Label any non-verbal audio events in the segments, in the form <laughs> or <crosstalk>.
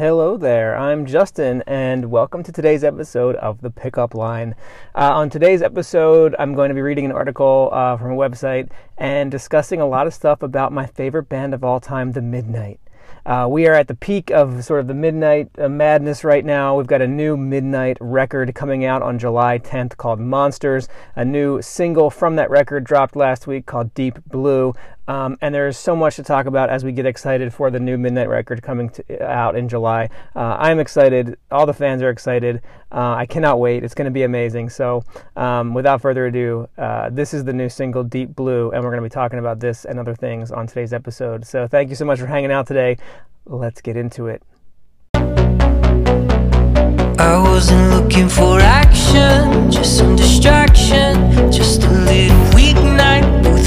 Hello there, I'm Justin, and welcome to today's episode of The Pickup Line. Uh, on today's episode, I'm going to be reading an article uh, from a website and discussing a lot of stuff about my favorite band of all time, The Midnight. Uh, we are at the peak of sort of the midnight uh, madness right now. We've got a new midnight record coming out on July 10th called Monsters. A new single from that record dropped last week called Deep Blue. Um, and there's so much to talk about as we get excited for the new Midnight record coming to, out in July. Uh, I'm excited. All the fans are excited. Uh, I cannot wait. It's going to be amazing. So, um, without further ado, uh, this is the new single Deep Blue, and we're going to be talking about this and other things on today's episode. So, thank you so much for hanging out today. Let's get into it. I wasn't looking for action, just some distraction, just a little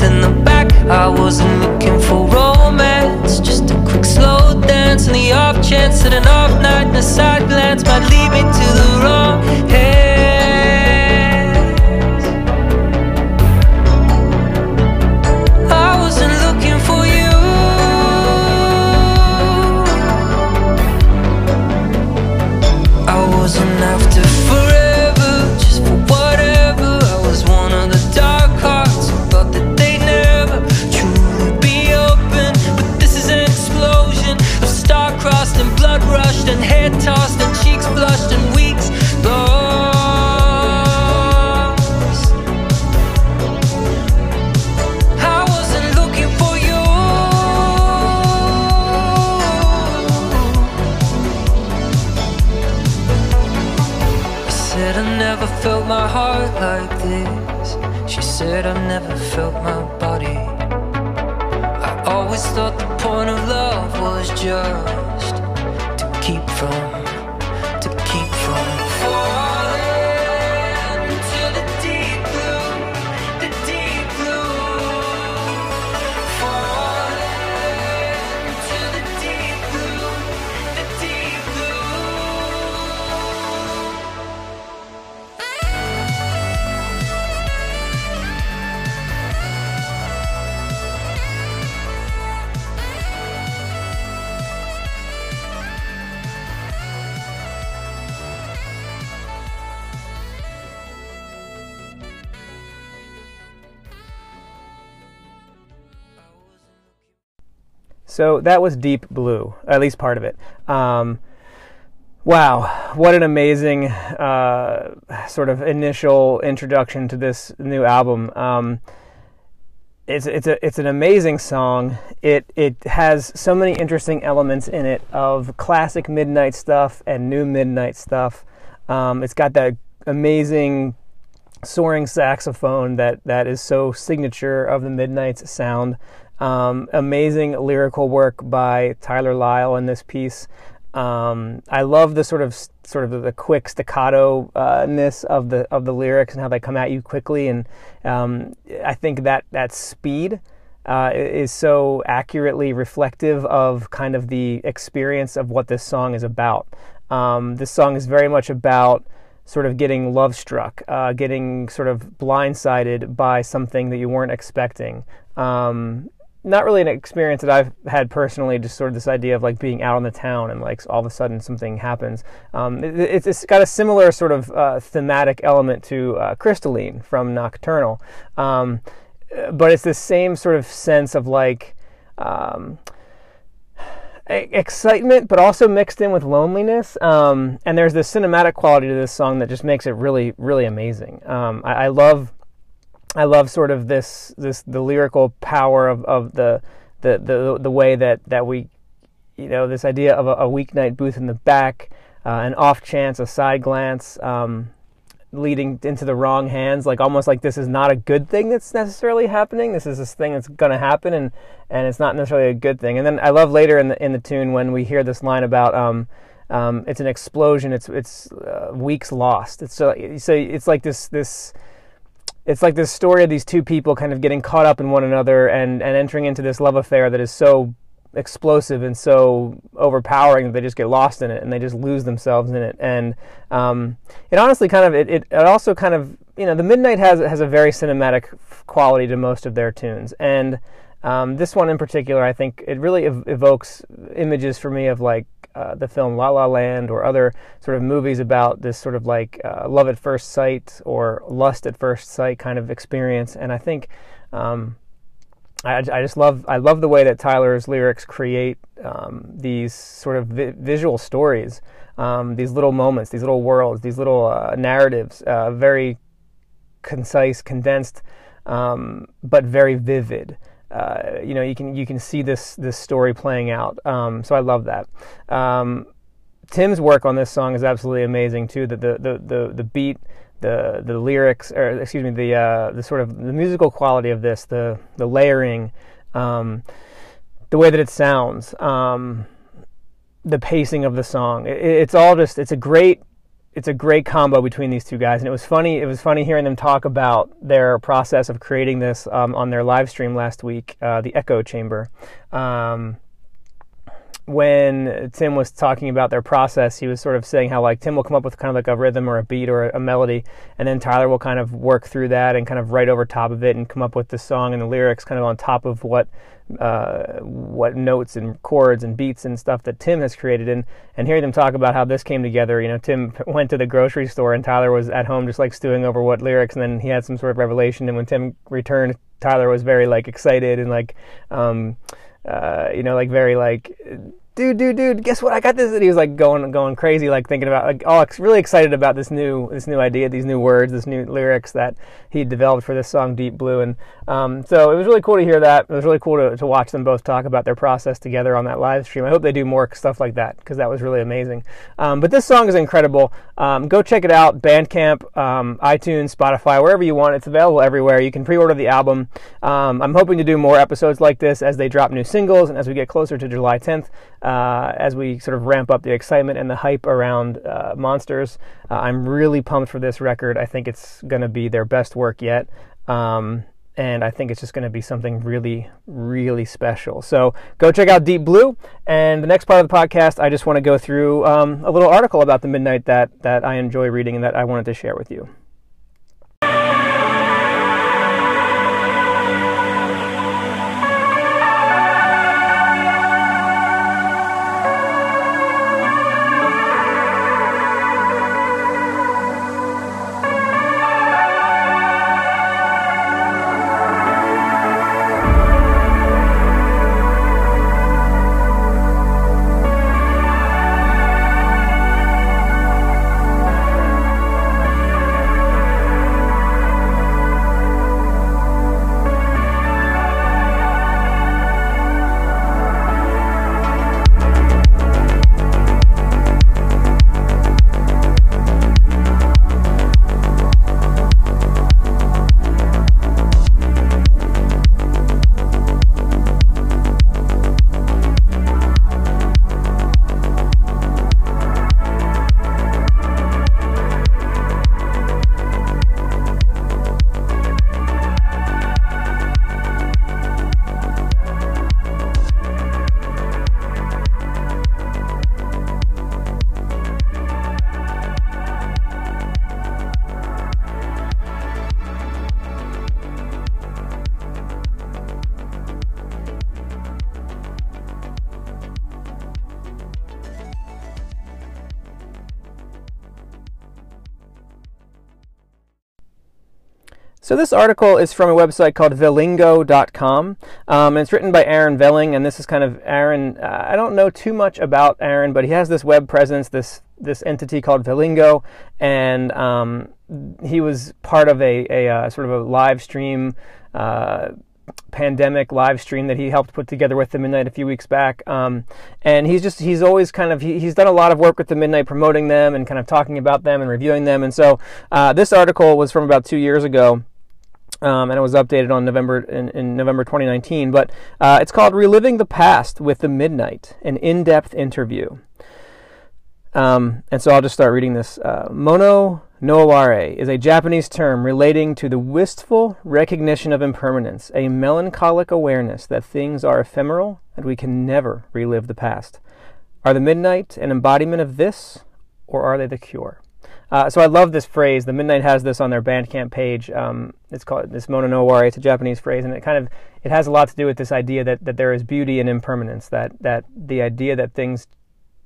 in the back. I wasn't this. She said I've never felt my body. I always thought the point of love was just So that was Deep Blue, at least part of it. Um, wow, what an amazing uh, sort of initial introduction to this new album. Um, it's it's a it's an amazing song. It it has so many interesting elements in it of classic midnight stuff and new midnight stuff. Um, it's got that amazing soaring saxophone that that is so signature of the Midnight's sound. Um, amazing lyrical work by Tyler Lyle in this piece. Um, I love the sort of sort of the quick staccato uh, ness of the of the lyrics and how they come at you quickly, and um, I think that that speed uh, is so accurately reflective of kind of the experience of what this song is about. Um, this song is very much about sort of getting love struck, uh, getting sort of blindsided by something that you weren't expecting. Um, not really an experience that I've had personally, just sort of this idea of like being out on the town and like all of a sudden something happens. Um, it, it's, it's got a similar sort of uh, thematic element to uh, Crystalline from Nocturnal, um, but it's the same sort of sense of like. Um, excitement, but also mixed in with loneliness. Um, and there's this cinematic quality to this song that just makes it really, really amazing. Um, I, I love, I love sort of this, this the lyrical power of, of the, the, the, the way that, that we, you know, this idea of a, a weeknight booth in the back, uh, an off chance, a side glance. Um, leading into the wrong hands like almost like this is not a good thing that's necessarily happening. This is this thing that's going to happen and and it's not necessarily a good thing. And then i love later in the in the tune when we hear this line about um um it's an explosion. It's it's uh, weeks lost. It's so so it's like this this it's like this story of these two people kind of getting caught up in one another and and entering into this love affair that is so explosive and so overpowering that they just get lost in it and they just lose themselves in it. And um, it honestly kind of it, it, it also kind of you know the Midnight has has a very cinematic quality to most of their tunes and. Um, this one in particular, I think it really ev- evokes images for me of like uh, the film La La Land or other sort of movies about this sort of like uh, love at first sight or lust at first sight kind of experience. And I think um, I, I, just love I love the way that Tyler's lyrics create um, these sort of vi- visual stories, um, these little moments, these little worlds, these little uh, narratives, uh, very concise, condensed, um, but very vivid. Uh, you know, you can you can see this this story playing out. Um, so I love that. Um, Tim's work on this song is absolutely amazing too. The the the the, the beat, the the lyrics, or excuse me, the uh, the sort of the musical quality of this, the the layering, um, the way that it sounds, um, the pacing of the song. It, it's all just it's a great it's a great combo between these two guys, and it was funny. It was funny hearing them talk about their process of creating this um, on their live stream last week, uh, the Echo Chamber. Um, when Tim was talking about their process, he was sort of saying how like Tim will come up with kind of like a rhythm or a beat or a melody, and then Tyler will kind of work through that and kind of write over top of it and come up with the song and the lyrics kind of on top of what uh, what notes and chords and beats and stuff that Tim has created. And and hearing them talk about how this came together, you know, Tim <laughs> went to the grocery store and Tyler was at home just like stewing over what lyrics, and then he had some sort of revelation. And when Tim returned, Tyler was very like excited and like. Um, uh, you know, like very like dude, dude, dude, guess what? I got this. And he was like going, going crazy, like thinking about, like, oh, really excited about this new, this new idea, these new words, this new lyrics that he developed for this song, Deep Blue. And um, so it was really cool to hear that. It was really cool to, to watch them both talk about their process together on that live stream. I hope they do more stuff like that because that was really amazing. Um, but this song is incredible. Um, go check it out. Bandcamp, um, iTunes, Spotify, wherever you want. It's available everywhere. You can pre-order the album. Um, I'm hoping to do more episodes like this as they drop new singles and as we get closer to July 10th uh, as we sort of ramp up the excitement and the hype around uh, Monsters. Uh, I'm really pumped for this record. I think it's going to be their best work yet. Um, and I think it's just going to be something really, really special. So go check out Deep Blue. And the next part of the podcast, I just want to go through um, a little article about the Midnight that, that I enjoy reading and that I wanted to share with you. So this article is from a website called Vehlinggo.com. Um, and it's written by Aaron Vehling, and this is kind of Aaron. Uh, I don't know too much about Aaron, but he has this web presence, this this entity called Vehlinggo, and um, he was part of a, a uh, sort of a live stream. Uh, pandemic live stream that he helped put together with the midnight a few weeks back um, and he's just he's always kind of he, he's done a lot of work with the midnight promoting them and kind of talking about them and reviewing them and so uh, this article was from about two years ago um, and it was updated on November in, in November 2019. But uh, it's called "Reliving the Past with the Midnight: An In-Depth Interview." Um, and so I'll just start reading this. Uh, Mono no aware is a Japanese term relating to the wistful recognition of impermanence, a melancholic awareness that things are ephemeral and we can never relive the past. Are the midnight an embodiment of this, or are they the cure? Uh, so I love this phrase. The Midnight has this on their Bandcamp page. Um, it's called this mono no aware. It's a Japanese phrase, and it kind of it has a lot to do with this idea that, that there is beauty in impermanence. That that the idea that things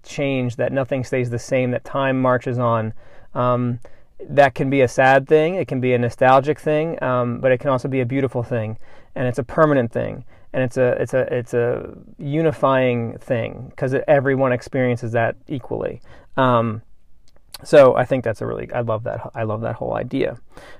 change, that nothing stays the same, that time marches on. Um, that can be a sad thing, it can be a nostalgic thing, um, but it can also be a beautiful thing, and it's a permanent thing, and it's a it's a it's a unifying thing because everyone experiences that equally. Um, so I think that's a really I love that I love that whole idea.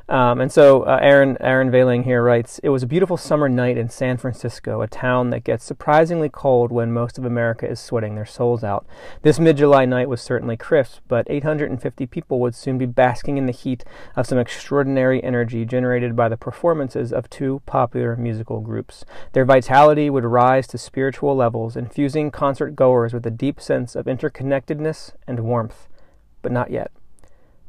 Um, and so uh, Aaron Aaron Vehling here writes, "It was a beautiful summer night in San Francisco, a town that gets surprisingly cold when most of America is sweating their souls out. This mid-July night was certainly crisp, but 850 people would soon be basking in the heat of some extraordinary energy generated by the performances of two popular musical groups. Their vitality would rise to spiritual levels, infusing concert goers with a deep sense of interconnectedness and warmth." But not yet.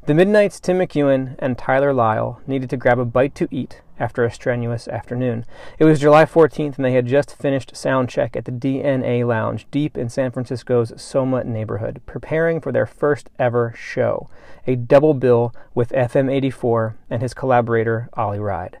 The Midnights Tim McEwen and Tyler Lyle needed to grab a bite to eat after a strenuous afternoon. It was July 14th, and they had just finished sound check at the DNA Lounge deep in San Francisco's Soma neighborhood, preparing for their first ever show, a double bill with FM 84 and his collaborator, Ollie Wride.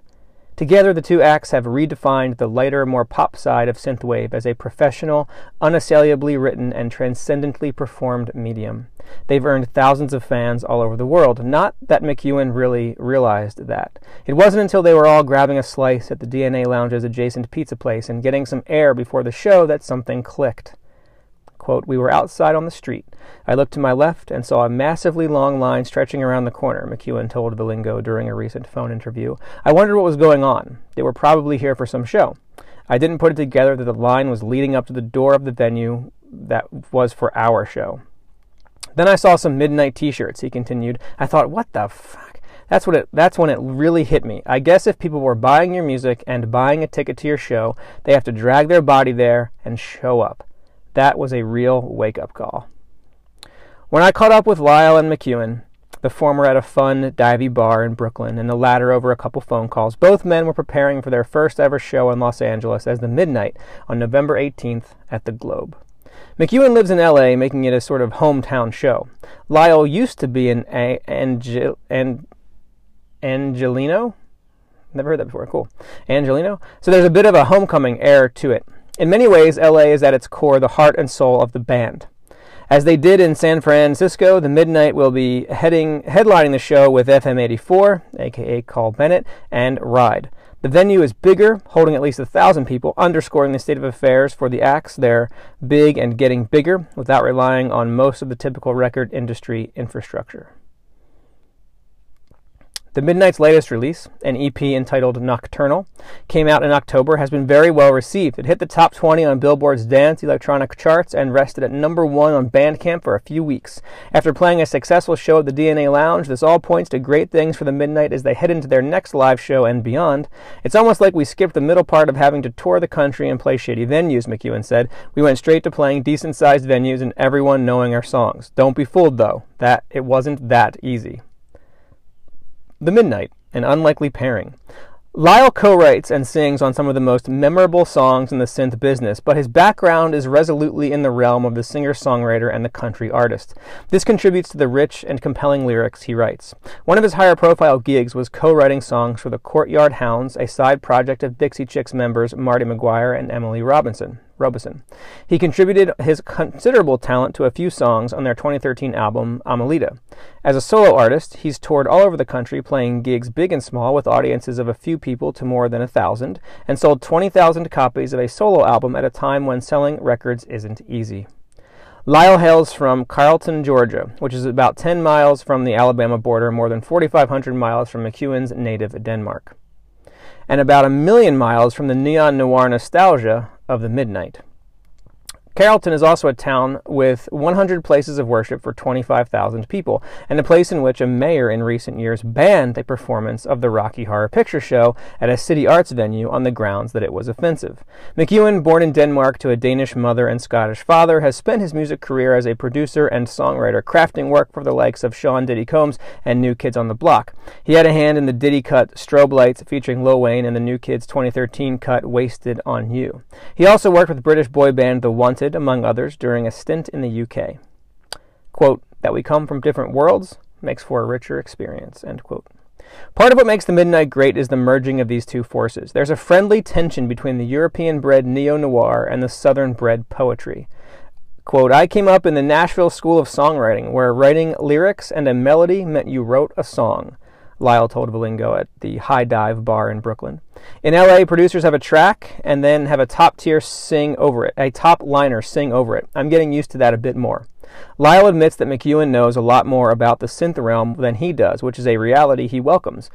Together, the two acts have redefined the lighter, more pop side of synthwave as a professional, unassailably written, and transcendently performed medium. They've earned thousands of fans all over the world. Not that McEwen really realized that. It wasn't until they were all grabbing a slice at the DNA Lounge's adjacent pizza place and getting some air before the show that something clicked. Quote, we were outside on the street. I looked to my left and saw a massively long line stretching around the corner, McEwen told Vehlinggo during a recent phone interview. I wondered what was going on. They were probably here for some show. I didn't put it together that the line was leading up to the door of the venue that was for our show. Then I saw some midnight t-shirts, he continued. I thought, what the fuck? That's what it that's when it really hit me. I guess if people were buying your music and buying a ticket to your show, they have to drag their body there and show up. That was a real wake up call. When I caught up with Lyle and McEwen, the former at a fun, divey bar in Brooklyn, and the latter over a couple phone calls, both men were preparing for their first ever show in Los Angeles as the Midnight on November 18th at the Globe. McEwen lives in LA, making it a sort of hometown show. Lyle used to be an a- Angel- An- Angelino. Never heard that before. Cool. Angelino. So there's a bit of a homecoming air to it. In many ways, LA is at its core the heart and soul of the band. As they did in San Francisco, the Midnight will be heading, headlining the show with FM 84, aka Col Bennett, and Wride. The venue is bigger, holding at least a thousand people, underscoring the state of affairs for the acts. They're big and getting bigger without relying on most of the typical record industry infrastructure. The Midnight's latest release, an EP entitled Nocturnal, came out in October, has been very well received. It hit the top 20 on Billboard's dance electronic charts and rested at number one on Bandcamp for a few weeks. After playing a successful show at the DNA Lounge, this all points to great things for the Midnight as they head into their next live show and beyond. It's almost like we skipped the middle part of having to tour the country and play shitty venues, McEwen said. We went straight to playing decent sized venues and everyone knowing our songs. Don't be fooled though, that it wasn't that easy. The Midnight, an unlikely pairing. Lyle co writes and sings on some of the most memorable songs in the synth business, but his background is resolutely in the realm of the singer songwriter and the country artist. This contributes to the rich and compelling lyrics he writes. One of his higher profile gigs was co writing songs for the Courtyard Hounds, a side project of Dixie Chicks members Martie Maguire and Emily Robinson. Robison. He contributed his considerable talent to a few songs on their 2013 album, Amelita. As a solo artist, he's toured all over the country playing gigs big and small with audiences of a few people to more than a thousand, and sold 20,000 copies of a solo album at a time when selling records isn't easy. Lyle hails from Carrollton, Georgia, which is about 10 miles from the Alabama border, more than 4,500 miles from McEwen's native Denmark, and about a million miles from the neon noir nostalgia of the midnight. Carrollton is also a town with 100 places of worship for 25,000 people, and a place in which a mayor in recent years banned a performance of the Rocky Horror Picture Show at a city arts venue on the grounds that it was offensive. McEwen, born in Denmark to a Danish mother and Scottish father, has spent his music career as a producer and songwriter, crafting work for the likes of Sean Diddy Combs and New Kids on the Block. He had a hand in the Diddy cut Strobe Lights featuring Lil Wayne and the New Kids 2013 cut Wasted on You. He also worked with British boy band The Wanted among others, during a stint in the UK. Quote, that we come from different worlds makes for a richer experience, end quote. Part of what makes the Midnight great is the merging of these two forces. There's a friendly tension between the European bred neo noir and the Southern bred poetry. Quote, I came up in the Nashville School of Songwriting, where writing lyrics and a melody meant you wrote a song. Lyle told Vehlinggo at the High Dive Bar in Brooklyn. In LA, producers have a track and then have a top tier sing over it, a top liner sing over it. I'm getting used to that a bit more. Lyle admits that McEwen knows a lot more about the synth realm than he does, which is a reality he welcomes.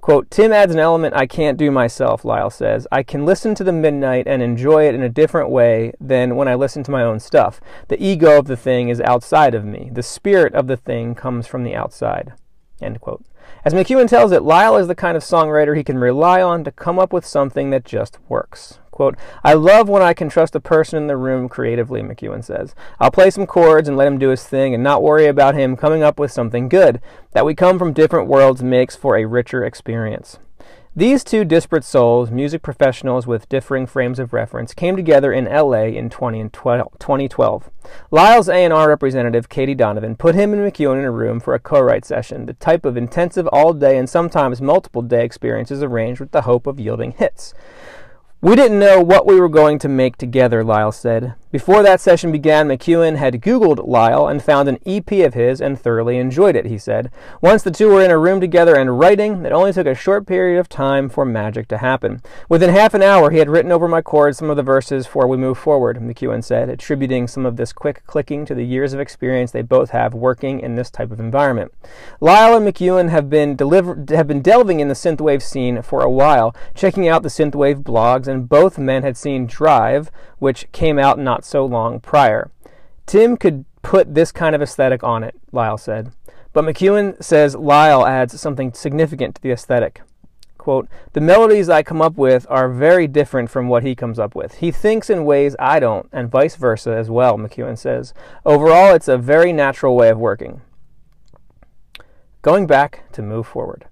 Quote, Tim adds an element I can't do myself, Lyle says. I can listen to the Midnight and enjoy it in a different way than when I listen to my own stuff. The ego of the thing is outside of me. The spirit of the thing comes from the outside. End quote. As McEwen tells it, Lyle is the kind of songwriter he can rely on to come up with something that just works. Quote, I love when I can trust a person in the room creatively, McEwen says. I'll play some chords and let him do his thing and not worry about him coming up with something good. That we come from different worlds makes for a richer experience. These two disparate souls, music professionals with differing frames of reference, came together in LA in 2012. Lyle's A&R representative, Katie Donovan, put him and McEwen in a room for a co-write session, the type of intensive all-day and sometimes multiple-day experiences arranged with the hope of yielding hits. We didn't know what we were going to make together, Lyle said. Before that session began, McEwen had Googled Lyle and found an EP of his and thoroughly enjoyed it, he said. Once the two were in a room together and writing, it only took a short period of time for magic to happen. Within half an hour, he had written over my chords some of the verses for We Move Forward, McEwen said, attributing some of this quick clicking to the years of experience they both have working in this type of environment. Lyle and McEwen have been, deliver- have been delving in the synthwave scene for a while, checking out the synthwave blogs and both men had seen Drive, which came out not so long prior. Tim could put this kind of aesthetic on it, Lyle said. But McEwen says Lyle adds something significant to the aesthetic. Quote, the melodies I come up with are very different from what he comes up with. He thinks in ways I don't, and vice versa as well, McEwen says. Overall, it's a very natural way of working. Going back to move forward.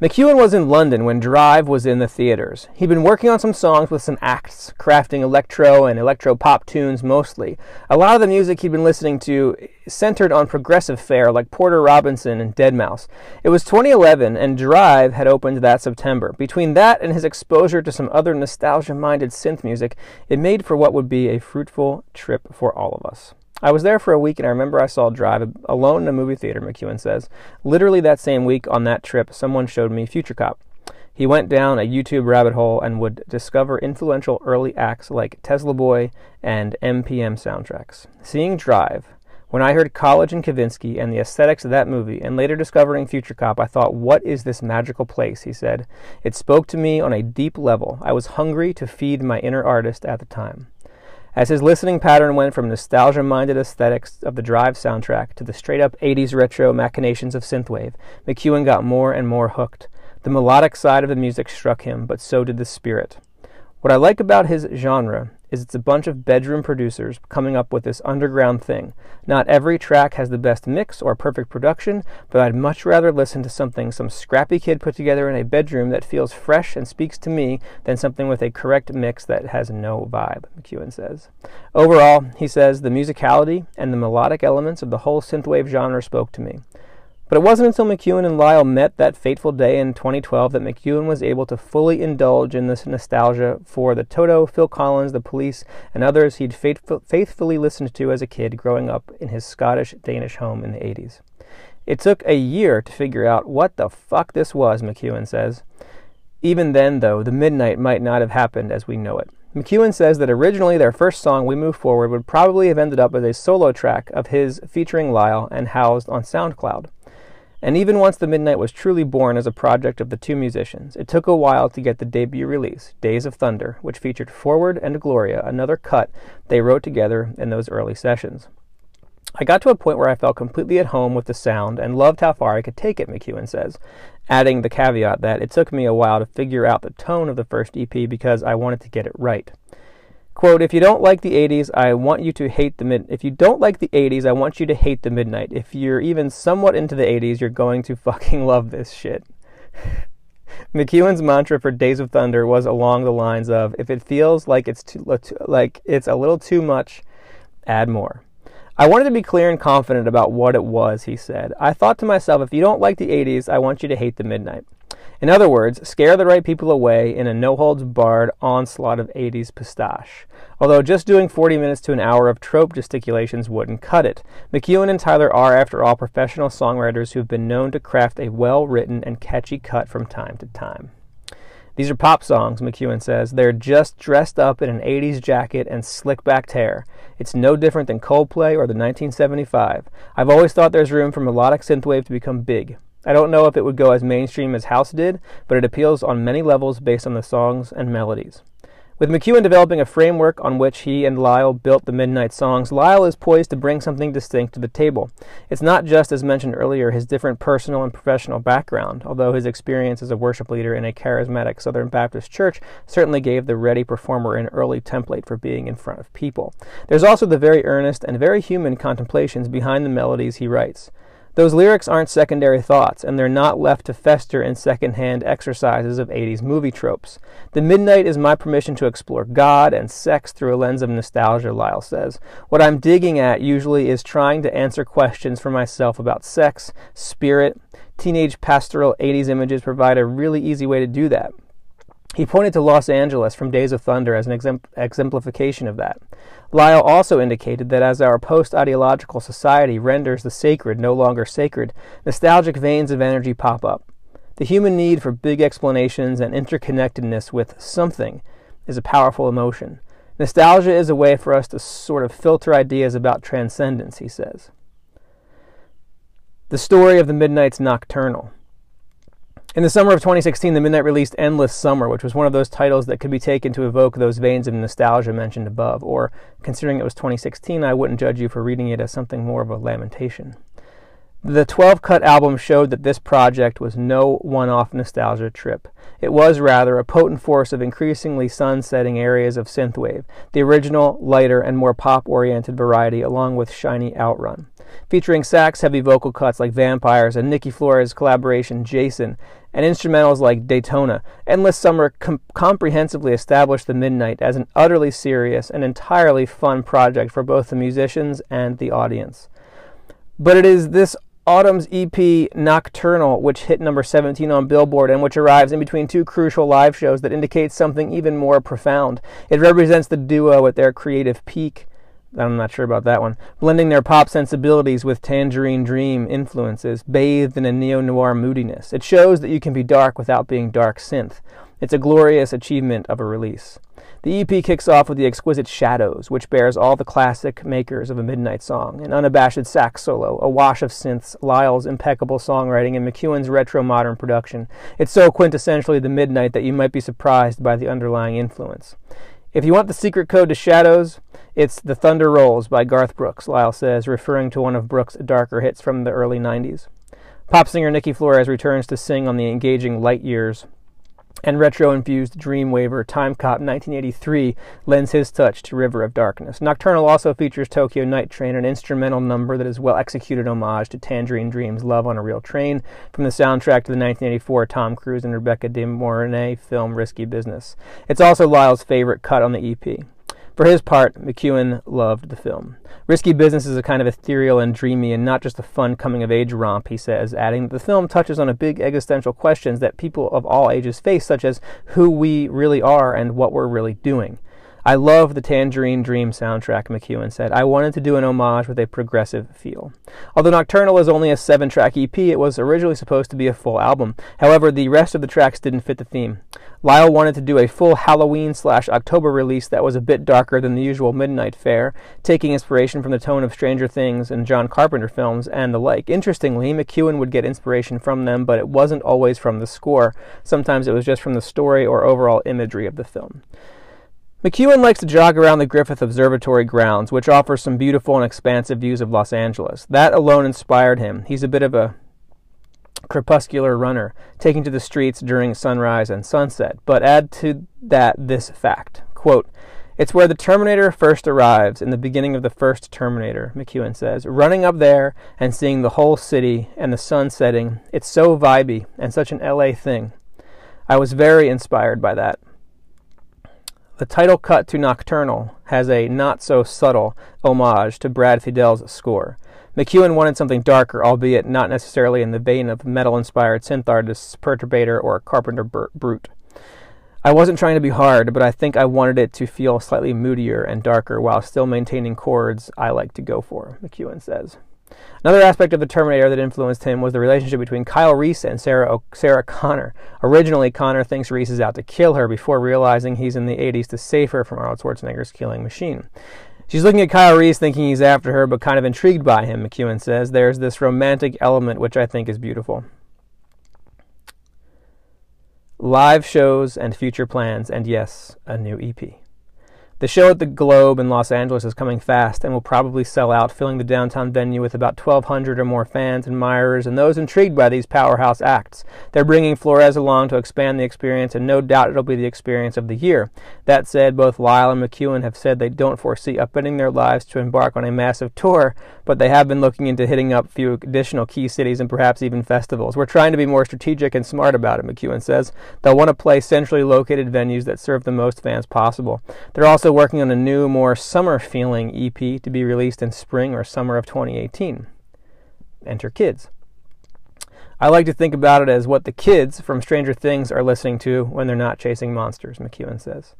McEwen was in London when Drive was in the theaters. He'd been working on some songs with some acts, crafting electro and electro pop tunes mostly. A lot of the music he'd been listening to centered on progressive fare like Porter Robinson and Deadmau5. It was 2011 and Drive had opened that September. Between that and his exposure to some other nostalgia minded synth music, it made for what would be a fruitful trip for all of us. I was there for a week and I remember I saw Drive alone in a movie theater, McEwen says. Literally that same week on that trip, someone showed me Future Cop. He went down a YouTube rabbit hole and would discover influential early acts like Tesla Boy and MPM soundtracks. Seeing Drive, when I heard College and Kavinsky and the aesthetics of that movie, and later discovering Future Cop, I thought, what is this magical place? He said. It spoke to me on a deep level. I was hungry to feed my inner artist at the time. As his listening pattern went from nostalgia minded aesthetics of the Drive soundtrack to the straight up 80s retro machinations of synthwave, McEwen got more and more hooked. The melodic side of the music struck him, but so did the spirit. What I like about his genre is it's a bunch of bedroom producers coming up with this underground thing. Not every track has the best mix or perfect production, but I'd much rather listen to something some scrappy kid put together in a bedroom that feels fresh and speaks to me than something with a correct mix that has no vibe, McEwen says. Overall, he says, the musicality and the melodic elements of the whole synthwave genre spoke to me. But it wasn't until McEwen and Lyle met that fateful day in 2012 that McEwen was able to fully indulge in this nostalgia for the Toto, Phil Collins, the police, and others he'd faithfully listened to as a kid growing up in his Scottish Danish home in the 80s. It took a year to figure out what the fuck this was, McEwen says. Even then, though, the midnight might not have happened as we know it. McEwen says that originally their first song, We Move Forward, would probably have ended up as a solo track of his featuring Lyle and housed on SoundCloud. And even once The Midnight was truly born as a project of the two musicians, it took a while to get the debut release, Days of Thunder, which featured Forward and Gloria, another cut they wrote together in those early sessions. I got to a point where I felt completely at home with the sound and loved how far I could take it, McEwen says, adding the caveat that it took me a while to figure out the tone of the first EP because I wanted to get it right. Quote, if you don't like the 80s, I want you to hate the mid if you don't like the 80s, I want you to hate the midnight. If you're even somewhat into the 80s, you're going to fucking love this shit. <laughs> McEwen's mantra for Days of Thunder was along the lines of if it feels like it's too like it's a little too much, add more. I wanted to be clear and confident about what it was, he said. I thought to myself, if you don't like the 80s, I want you to hate the midnight. In other words, scare the right people away in a no holds barred onslaught of 80s pistache. Although just doing 40 minutes to an hour of trope gesticulations wouldn't cut it. McEwen and Tyler are, after all, professional songwriters who've been known to craft a well written and catchy cut from time to time. These are pop songs, McEwen says. They're just dressed up in an 80s jacket and slick backed hair. It's no different than Coldplay or the 1975. I've always thought there's room for melodic synthwave to become big. I don't know if it would go as mainstream as House did, but it appeals on many levels based on the songs and melodies. With McEwen developing a framework on which he and Lyle built the Midnight songs, Lyle is poised to bring something distinct to the table. It's not just, as mentioned earlier, his different personal and professional background, although his experience as a worship leader in a charismatic Southern Baptist church certainly gave the ready performer an early template for being in front of people. There's also the very earnest and very human contemplations behind the melodies he writes. Those lyrics aren't secondary thoughts, and they're not left to fester in second-hand exercises of 80s movie tropes. The Midnight is my permission to explore God and sex through a lens of nostalgia, Lyle says. What I'm digging at usually is trying to answer questions for myself about sex, spirit. Teenage pastoral 80s images provide a really easy way to do that. He pointed to Los Angeles from Days of Thunder as an exemplification of that. Lyle also indicated that as our post ideological society renders the sacred no longer sacred, nostalgic veins of energy pop up. The human need for big explanations and interconnectedness with something is a powerful emotion. Nostalgia is a way for us to sort of filter ideas about transcendence, he says. The story of the Midnight's Nocturnal. In the summer of 2016, the Midnight released Endless Summer, which was one of those titles that could be taken to evoke those veins of nostalgia mentioned above, or, considering it was 2016, I wouldn't judge you for reading it as something more of a lamentation. The 12 cut album showed that this project was no one off nostalgia trip. It was rather a potent force of increasingly sun setting areas of synthwave, the original, lighter, and more pop oriented variety, along with shiny outrun featuring sax heavy vocal cuts like Vampires and Nikki Flores' collaboration Jason, and instrumentals like Daytona. Endless Summer com- comprehensively established The Midnight as an utterly serious and entirely fun project for both the musicians and the audience. But it is this autumn's EP Nocturnal, which hit number 17 on Billboard and which arrives in between two crucial live shows that indicates something even more profound. It represents the duo at their creative peak. I'm not sure about that one. Blending their pop sensibilities with Tangerine Dream influences, bathed in a neo noir moodiness. It shows that you can be dark without being dark synth. It's a glorious achievement of a release. The EP kicks off with the exquisite Shadows, which bears all the classic makers of a midnight song an unabashed sax solo, a wash of synths, Lyle's impeccable songwriting, and McEwen's retro modern production. It's so quintessentially the midnight that you might be surprised by the underlying influence. If you want the secret code to Shadows, it's The Thunder Rolls by Garth Brooks, Lyle says, referring to one of Brooks' darker hits from the early 90s. Pop singer Nikki Flores returns to sing on the engaging Light Years and retro infused Dreamwaver Timecop1983 lends his touch to River of Darkness. Nocturnal also features Tokyo Night Train, an instrumental number that is well executed homage to Tangerine Dream's Love on a Real Train from the soundtrack to the 1984 Tom Cruise and Rebecca De Mornay film Risky Business. It's also Lyle's favorite cut on the EP. For his part, McEwen loved the film. Risky Business is a kind of ethereal and dreamy and not just a fun coming of age romp, he says, adding that the film touches on a big existential questions that people of all ages face, such as who we really are and what we're really doing. I love the Tangerine Dream soundtrack, McEwen said. I wanted to do an homage with a progressive feel. Although Nocturnal is only a seven track EP, it was originally supposed to be a full album. However, the rest of the tracks didn't fit the theme. Lyle wanted to do a full Halloween slash October release that was a bit darker than the usual midnight fare, taking inspiration from the tone of Stranger Things and John Carpenter films and the like. Interestingly, McEwen would get inspiration from them, but it wasn't always from the score. Sometimes it was just from the story or overall imagery of the film. McEwen likes to jog around the Griffith Observatory grounds, which offers some beautiful and expansive views of Los Angeles. That alone inspired him. He's a bit of a crepuscular runner, taking to the streets during sunrise and sunset. But add to that this fact quote, It's where the Terminator first arrives in the beginning of the first Terminator, McEwen says. Running up there and seeing the whole city and the sun setting, it's so vibey and such an LA thing. I was very inspired by that. The title cut to Nocturnal has a not so subtle homage to Brad Fiedel's score. McEwen wanted something darker, albeit not necessarily in the vein of metal inspired synth artists Perturbator or Carpenter Brut. I wasn't trying to be hard, but I think I wanted it to feel slightly moodier and darker while still maintaining chords I like to go for, McEwen says. Another aspect of the Terminator that influenced him was the relationship between Kyle Reese and Sarah, o- Sarah Connor. Originally, Connor thinks Reese is out to kill her before realizing he's in the 80s to save her from Arnold Schwarzenegger's killing machine. She's looking at Kyle Reese thinking he's after her, but kind of intrigued by him, McEwen says. There's this romantic element which I think is beautiful live shows and future plans, and yes, a new EP. The show at the Globe in Los Angeles is coming fast and will probably sell out, filling the downtown venue with about 1,200 or more fans, admirers, and those intrigued by these powerhouse acts. They're bringing Flores along to expand the experience, and no doubt it'll be the experience of the year. That said, both Lyle and McEwen have said they don't foresee upending their lives to embark on a massive tour, but they have been looking into hitting up a few additional key cities and perhaps even festivals. We're trying to be more strategic and smart about it, McEwen says. They'll want to play centrally located venues that serve the most fans possible. They're also working on a new, more summer feeling EP to be released in spring or summer of 2018. Enter kids. I like to think about it as what the kids from Stranger Things are listening to when they're not chasing monsters, McEwen says.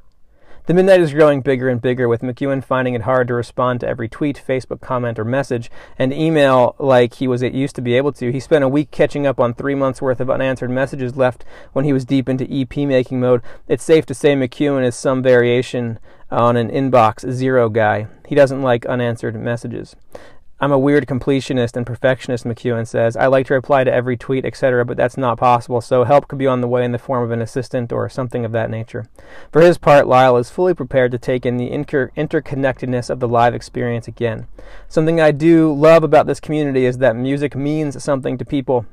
The midnight is growing bigger and bigger, with McEwen finding it hard to respond to every tweet, Facebook comment, or message, and email like he was used to be able to. He spent a week catching up on three months' worth of unanswered messages left when he was deep into EP making mode. It's safe to say McEwen is some variation on an inbox zero guy. He doesn't like unanswered messages. I'm a weird completionist and perfectionist, McEwen says. I like to reply to every tweet, etc., but that's not possible, so help could be on the way in the form of an assistant or something of that nature. For his part, Lyle is fully prepared to take in the inter- interconnectedness of the live experience again. Something I do love about this community is that music means something to people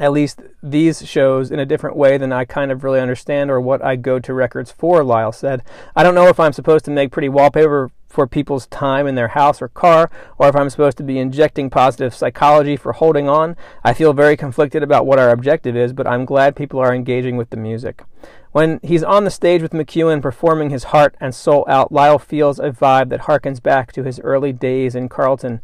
at least these shows in a different way than I kind of really understand or what I go to records for, Lyle said. I don't know if I'm supposed to make pretty wallpaper for people's time in their house or car, or if I'm supposed to be injecting positive psychology for holding on. I feel very conflicted about what our objective is, but I'm glad people are engaging with the music. When he's on the stage with McEwen performing his heart and soul out, Lyle feels a vibe that harkens back to his early days in Carrollton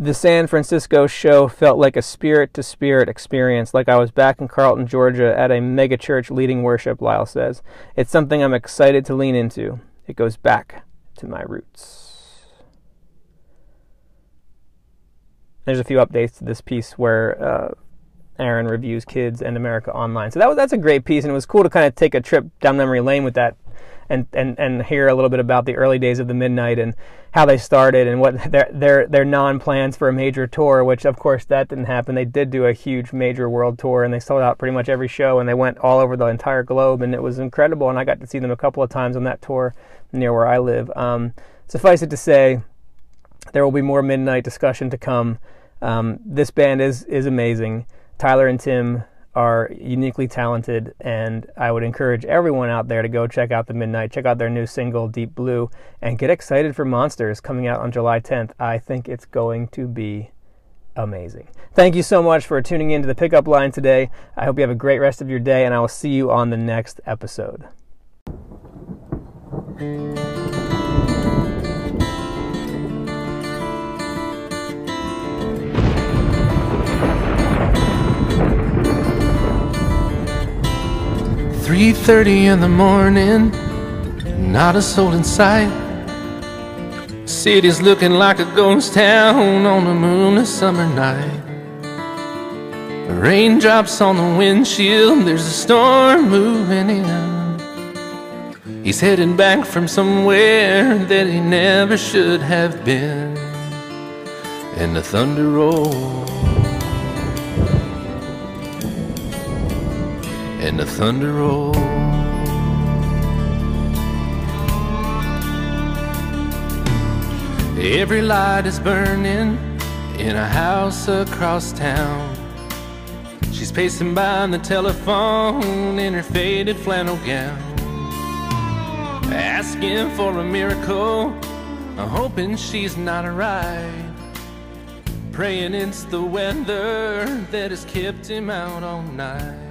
the San Francisco show felt like a spirit to spirit experience, like I was back in Carrollton, Georgia at a megachurch leading worship, Lyle says. It's something I'm excited to lean into. It goes back to my roots. There's a few updates to this piece where uh, Aaron reviews Kids and America Online. So that was, that's a great piece, and it was cool to kind of take a trip down memory lane with that and, and, and hear a little bit about the early days of the Midnight and how they started and what their their their non plans for a major tour. Which of course that didn't happen. They did do a huge major world tour and they sold out pretty much every show and they went all over the entire globe and it was incredible. And I got to see them a couple of times on that tour near where I live. Um, suffice it to say, there will be more Midnight discussion to come. Um, this band is is amazing. Tyler and Tim are uniquely talented, and I would encourage everyone out there to go check out the Midnight, check out their new single, Deep Blue, and get excited for Monsters coming out on July 10th. I think it's going to be amazing. Thank you so much for tuning in to the pickup line today. I hope you have a great rest of your day, and I will see you on the next episode. 3:30 in the morning, not a soul in sight. City's looking like a ghost town on a moonless summer night. Raindrops on the windshield, there's a storm moving in. He's heading back from somewhere that he never should have been. And the thunder rolls. And the thunder rolls. Every light is burning in a house across town. She's pacing by the telephone in her faded flannel gown, asking for a miracle, I'm hoping she's not alright. Praying it's the weather that has kept him out all night